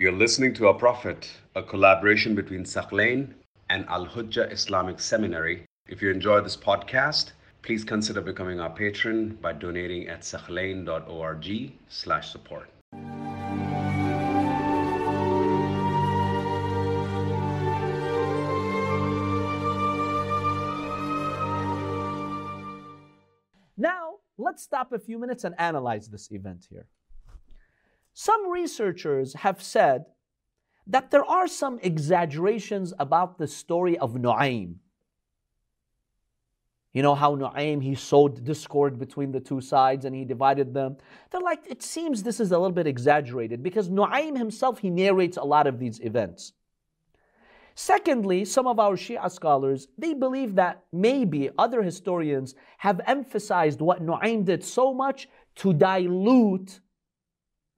You're listening to Our Prophet, a collaboration between Thaqlain and Al Hujjah Islamic Seminary. If you enjoy this podcast, please consider becoming our patron by donating at thaqlain.org slash support. Now, let's stop a few minutes and analyze this event here. Some researchers have said that there are some exaggerations about the story of Nu'aym. You know how Nu'aym, he sowed discord between the two sides and he divided them. They're like, it seems this is a little bit exaggerated because Nu'aym himself, he narrates a lot of these events. Secondly, some of our Shia scholars, they believe that maybe other historians have emphasized what Nu'aym did so much to dilute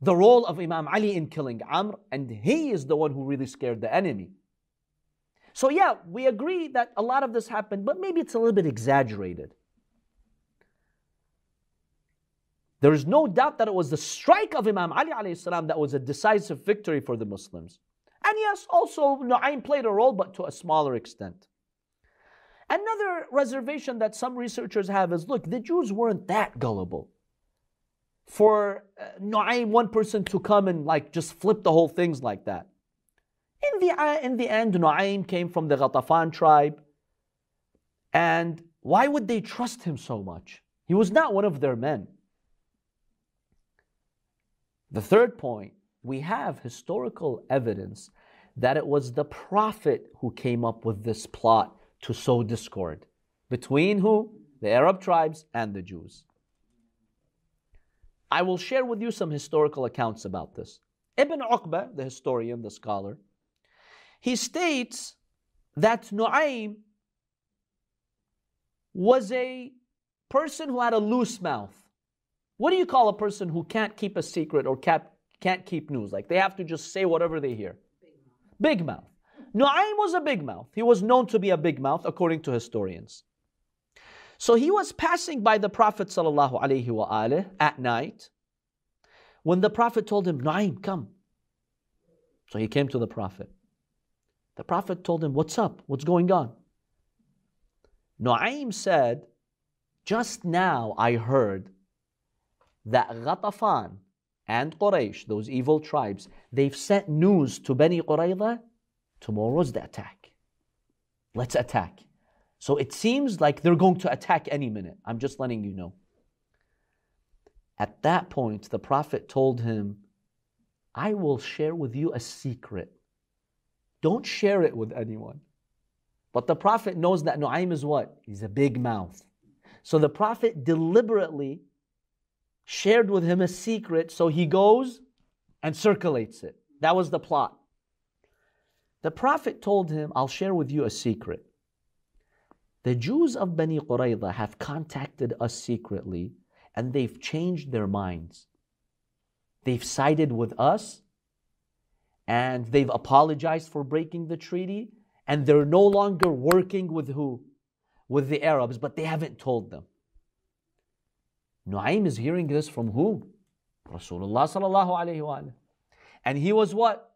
the role of Imam Ali in killing Amr, and he is the one who really scared the enemy. So, yeah, we agree that a lot of this happened, but maybe it's a little bit exaggerated. There is no doubt that it was the strike of Imam Ali salam that was a decisive victory for the Muslims. And yes, also Nu'aym played a role, but to a smaller extent. Another reservation that some researchers have is look, the Jews weren't that gullible. For uh, Nu'aym, one person to come and like just flip the whole things like that. In the, uh, in the end, Nu'aym came from the Ghatafan tribe. And why would they trust him so much? He was not one of their men. The third point we have historical evidence that it was the Prophet who came up with this plot to sow discord between who? The Arab tribes and the Jews. I will share with you some historical accounts about this. Ibn Uqba, the historian, the scholar, he states that Nu'aym was a person who had a loose mouth. What do you call a person who can't keep a secret or can't keep news? Like they have to just say whatever they hear. Big mouth. Nu'aym was a big mouth. He was known to be a big mouth according to historians. So he was passing by the Prophet at night when the Prophet told him, Nu'aym, come. So he came to the Prophet. The Prophet told him, What's up? What's going on? Nu'aym said, Just now I heard that Ghatafan and Quraysh, those evil tribes, they've sent news to Bani Qurayza, tomorrow's the attack. Let's attack. So it seems like they're going to attack any minute. I'm just letting you know. At that point, the Prophet told him, I will share with you a secret. Don't share it with anyone. But the Prophet knows that Nu'aym is what? He's a big mouth. So the Prophet deliberately shared with him a secret, so he goes and circulates it. That was the plot. The Prophet told him, I'll share with you a secret. The Jews of Bani Qurayza have contacted us secretly and they've changed their minds. They've sided with us and they've apologized for breaking the treaty and they're no longer working with who? With the Arabs, but they haven't told them. Nu'aym is hearing this from who? Rasulullah sallallahu alayhi wa And he was what?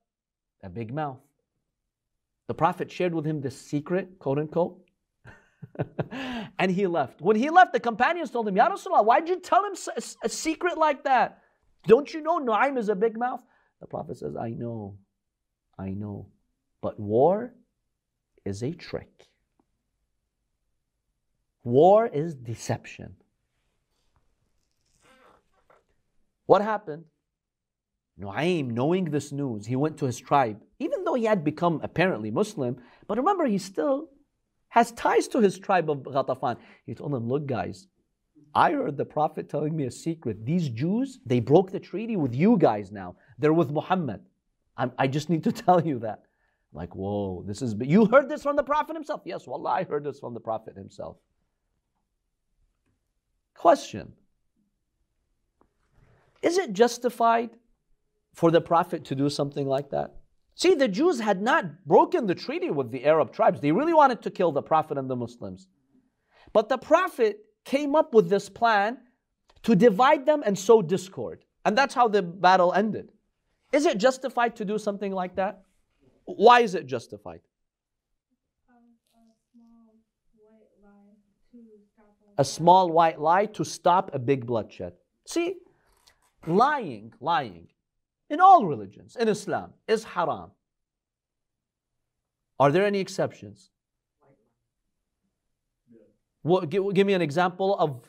A big mouth. The Prophet shared with him this secret, quote unquote. and he left. When he left, the companions told him, Ya Rasulullah, why'd you tell him a, secret like that? Don't you know Nu'aym is a big mouth? The Prophet says, I know, I know. But war is a trick. War is deception. What happened? Nu'aym, knowing this news, he went to his tribe, even though he had become apparently Muslim. But remember, he still has ties to his tribe of Ghatafan. He told oh, them, Look, guys, I heard the Prophet telling me a secret. These Jews, they broke the treaty with you guys now. They're with Muhammad. I'm, i just need to tell you that. Like, whoa, this is, you heard this from the Prophet himself? Yes, Wallah, I heard this from the Prophet himself. Question is it justified for the Prophet to do something like that? See, the Jews had not broken the treaty with the Arab tribes. They really wanted to kill the Prophet and the Muslims. But the Prophet came up with this plan to divide them and sow discord. And that's how the battle ended. Is it justified to do something like that? Why is it justified? A small white lie to stop a big bloodshed. See, lying, lying, in all religions, in Islam, is haram. Are there any exceptions? What, give, give, me an example of,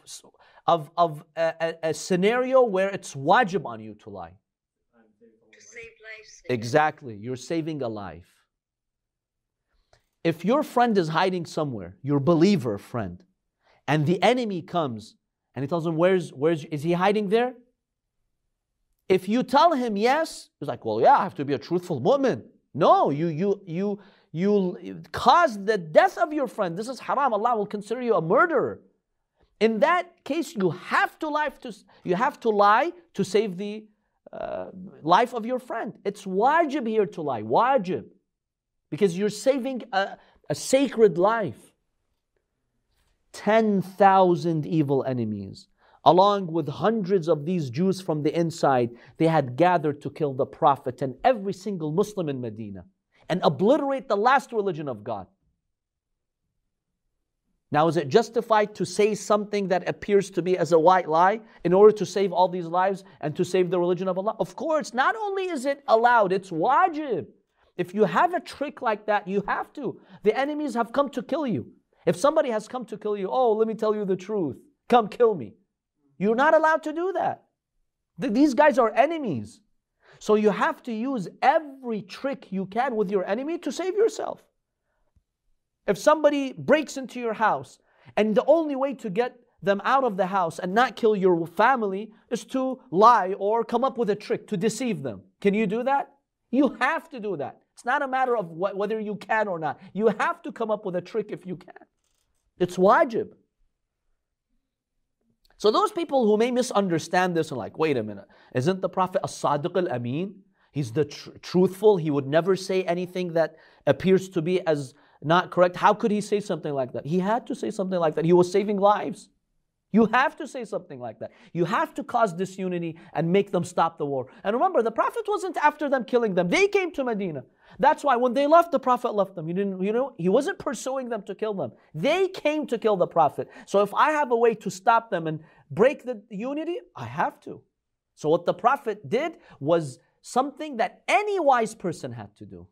of, of a, a, scenario where it's wajib on you to lie. To save lives. Exactly. You're saving a life. If your friend is hiding somewhere, your believer friend, and the enemy comes and he tells him, Where's, where's, is he hiding there? If you tell him yes, he's like, Well, yeah, I have to be a truthful mu'min. No, you, you, you, you cause the death of your friend. This is haram. Allah will consider you a murderer. In that case, you have to lie to, you have to lie to save the uh, life of your friend. It's wajib here to lie, wajib. Because you're saving a, a sacred life. 10,000 evil enemies. Along with hundreds of these Jews from the inside, they had gathered to kill the Prophet and every single Muslim in Medina and obliterate the last religion of God. Now, is it justified to say something that appears to be as a white lie in order to save all these lives and to save the religion of Allah? Of course, not only is it allowed, it's wajib. If you have a trick like that, you have to. The enemies have come to kill you. If somebody has come to kill you, oh, let me tell you the truth, come kill me. You're not allowed to do that. These guys are enemies. So you have to use every trick you can with your enemy to save yourself. If somebody breaks into your house and the only way to get them out of the house and not kill your family is to lie or come up with a trick to deceive them. Can you do that? You have to do that. It's not a matter of wh- whether you can or not. You have to come up with a trick if you can. It's wajib. So those people who may misunderstand this and like, wait a minute, isn't the Prophet as-Sadiq al-Amin? He's the tr- truthful. He would never say anything that appears to be as not correct. How could he say something like that? He had to say something like that. He was saving lives. You have to say something like that. You have to cause disunity and make them stop the war. And remember, the Prophet wasn't after them killing them. They came to Medina. That's why when they left, the Prophet left them. You didn't, you know, he wasn't pursuing them to kill them. They came to kill the Prophet. So if I have a way to stop them and break the unity, I have to. So what the Prophet did was something that any wise person had to do.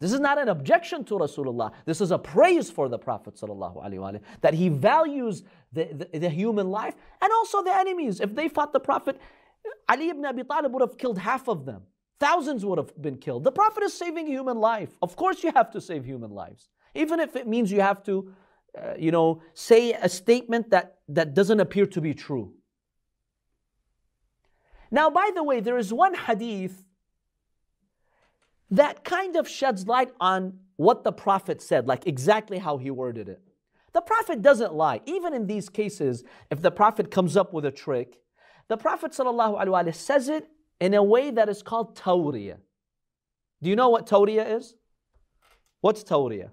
This is not an objection to Rasulullah. This is a praise for the Prophet that he values the, the, the, human life and also the enemies. If they fought the Prophet, Ali ibn Abi Talib would have killed half of them. Thousands would have been killed. The Prophet is saving human life. Of course, you have to save human lives, even if it means you have to, uh, you know, say a statement that that doesn't appear to be true. Now, by the way, there is one hadith that kind of sheds light on what the Prophet said, like exactly how he worded it. The Prophet doesn't lie. Even in these cases, if the Prophet comes up with a trick, the Prophet ﷺ says it in a way that is called tawriya. Do you know what tawriya is? What's tawriya?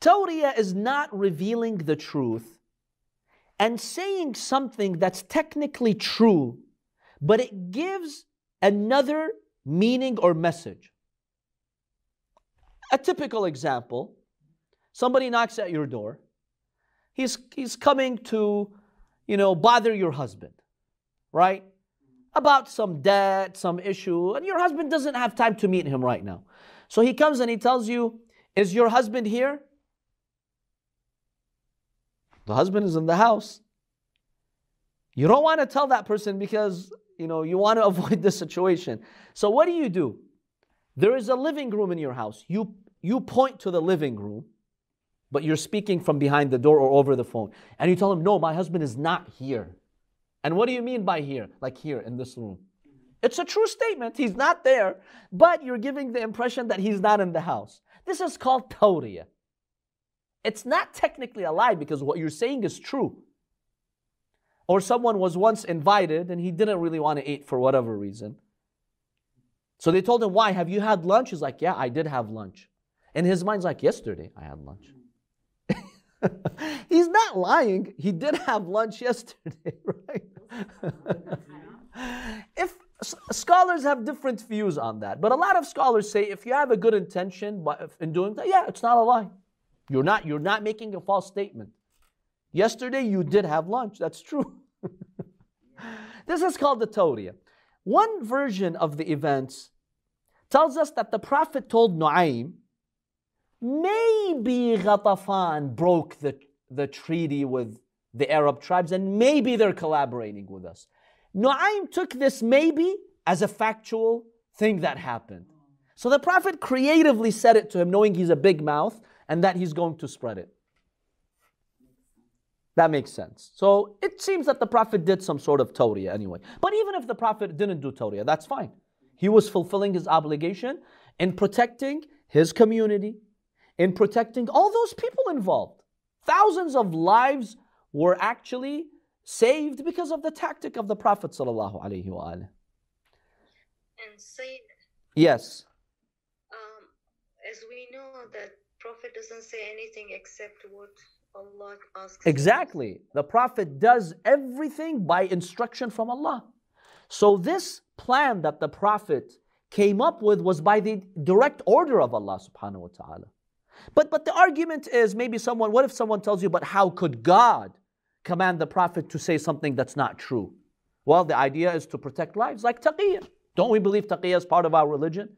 Tawriya is not revealing the truth and saying something that's technically true, but it gives another meaning or message. A typical example somebody knocks at your door. He's, he's coming to you know, bother your husband, right? About some debt, some issue, and your husband doesn't have time to meet him right now. So he comes and he tells you, Is your husband here? The husband is in the house. You don't want to tell that person because you know you want to avoid the situation. So what do you do? There is a living room in your house. You you point to the living room but you're speaking from behind the door or over the phone. And you tell him, No, my husband is not here. And what do you mean by here? Like here in this room. It's a true statement. He's not there, but you're giving the impression that he's not in the house. This is called tawriya. It's not technically a lie because what you're saying is true. Or someone was once invited and he didn't really want to eat for whatever reason. So they told him, Why? Have you had lunch? He's like, Yeah, I did have lunch. And his mind's like, Yesterday I had lunch. He's not lying. He did have lunch yesterday, right? if scholars have different views on that, but a lot of scholars say if you have a good intention in doing that, yeah, it's not a lie. You're not you're not making a false statement. Yesterday you did have lunch. That's true. this is called the Tawriyah. One version of the events tells us that the Prophet told Nu'aym, maybe Ghatafan broke the, the treaty with the Arab tribes and maybe they're collaborating with us. Nu'aym took this maybe as a factual thing that happened. So the Prophet creatively said it to him, knowing he's a big mouth and that he's going to spread it. That makes sense. So it seems that the Prophet did some sort of tawriyah anyway. But even if the Prophet didn't do tawriyah, that's fine. He was fulfilling his obligation in protecting his community, in protecting all those people involved. Thousands of lives were actually saved because of the tactic of the Prophet. And Sayyid, yes. Um, as we know that Prophet doesn't say anything except what. Exactly. The Prophet does everything by instruction from Allah. So this plan that the Prophet came up with was by the direct order of Allah subhanahu wa ta'ala. But but the argument is maybe someone, what if someone tells you, but how could God command the Prophet to say something that's not true? Well, the idea is to protect lives, like taqiyya. Don't we believe taqiyya is part of our religion?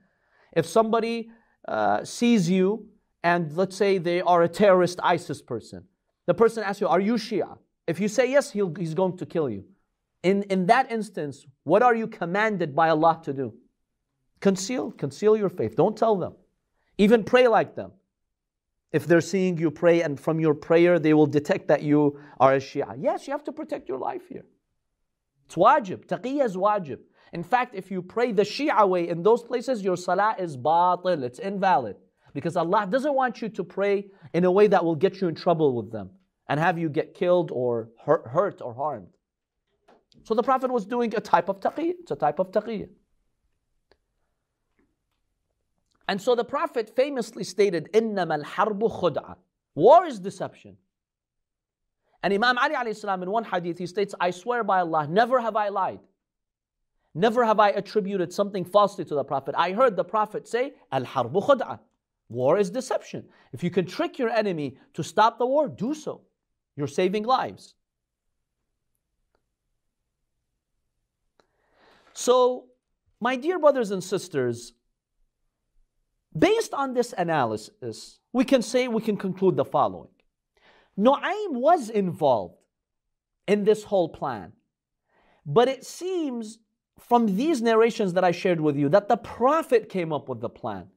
If somebody uh, sees you and let's say they are a terrorist ISIS person, the person asks you, Are you Shia? If you say yes, he's going to kill you. In, in that instance, what are you commanded by Allah to do? Conceal, conceal your faith. Don't tell them. Even pray like them. If they're seeing you pray and from your prayer they will detect that you are a Shia. Yes, you have to protect your life here. It's wajib. Taqiyya is wajib. In fact, if you pray the Shia way in those places, your salah is batil, it's invalid. Because Allah doesn't want you to pray in a way that will get you in trouble with them and have you get killed or hurt, hurt or harmed. So the Prophet was doing a type of taqiyya. It's a type of taqiyya. And so the Prophet famously stated, إِنَّمَا الْحَرْبُ خُدْعَةٌ War is deception. And Imam Ali alayhi in one hadith, he states, I swear by Allah, never have I lied. Never have I attributed something falsely to the Prophet. I heard the Prophet say, Al-harbu khud'a. War is deception. If you can trick your enemy to stop the war, do so. You're saving lives. So, my dear brothers and sisters, based on this analysis, we can say, we can conclude the following. Nu'aym was involved in this whole plan. But it seems from these narrations that I shared with you that the Prophet came up with the plan.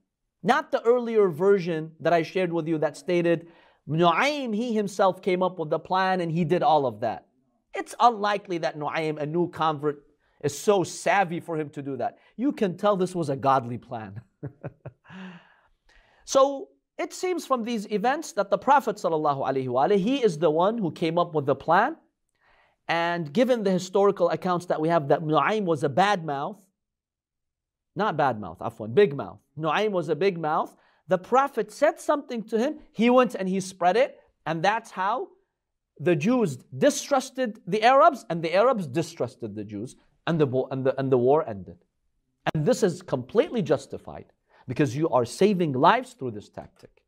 Not the earlier version that I shared with you that stated Nu'aym, he himself came up with the plan and he did all of that. It's unlikely that Nu'aym, a new convert, is so savvy for him to do that. You can tell this was a godly plan. so it seems from these events that the Prophet ﷺ, he is the one who came up with the plan. And given the historical accounts that we have that Nu'aym was a bad mouth, not bad mouth, afwan, big mouth. Nu'aym was a big mouth. The Prophet said something to him, he went and he spread it, and that's how the Jews distrusted the Arabs, and the Arabs distrusted the Jews and the, and the, and the war ended. And this is completely justified because you are saving lives through this tactic.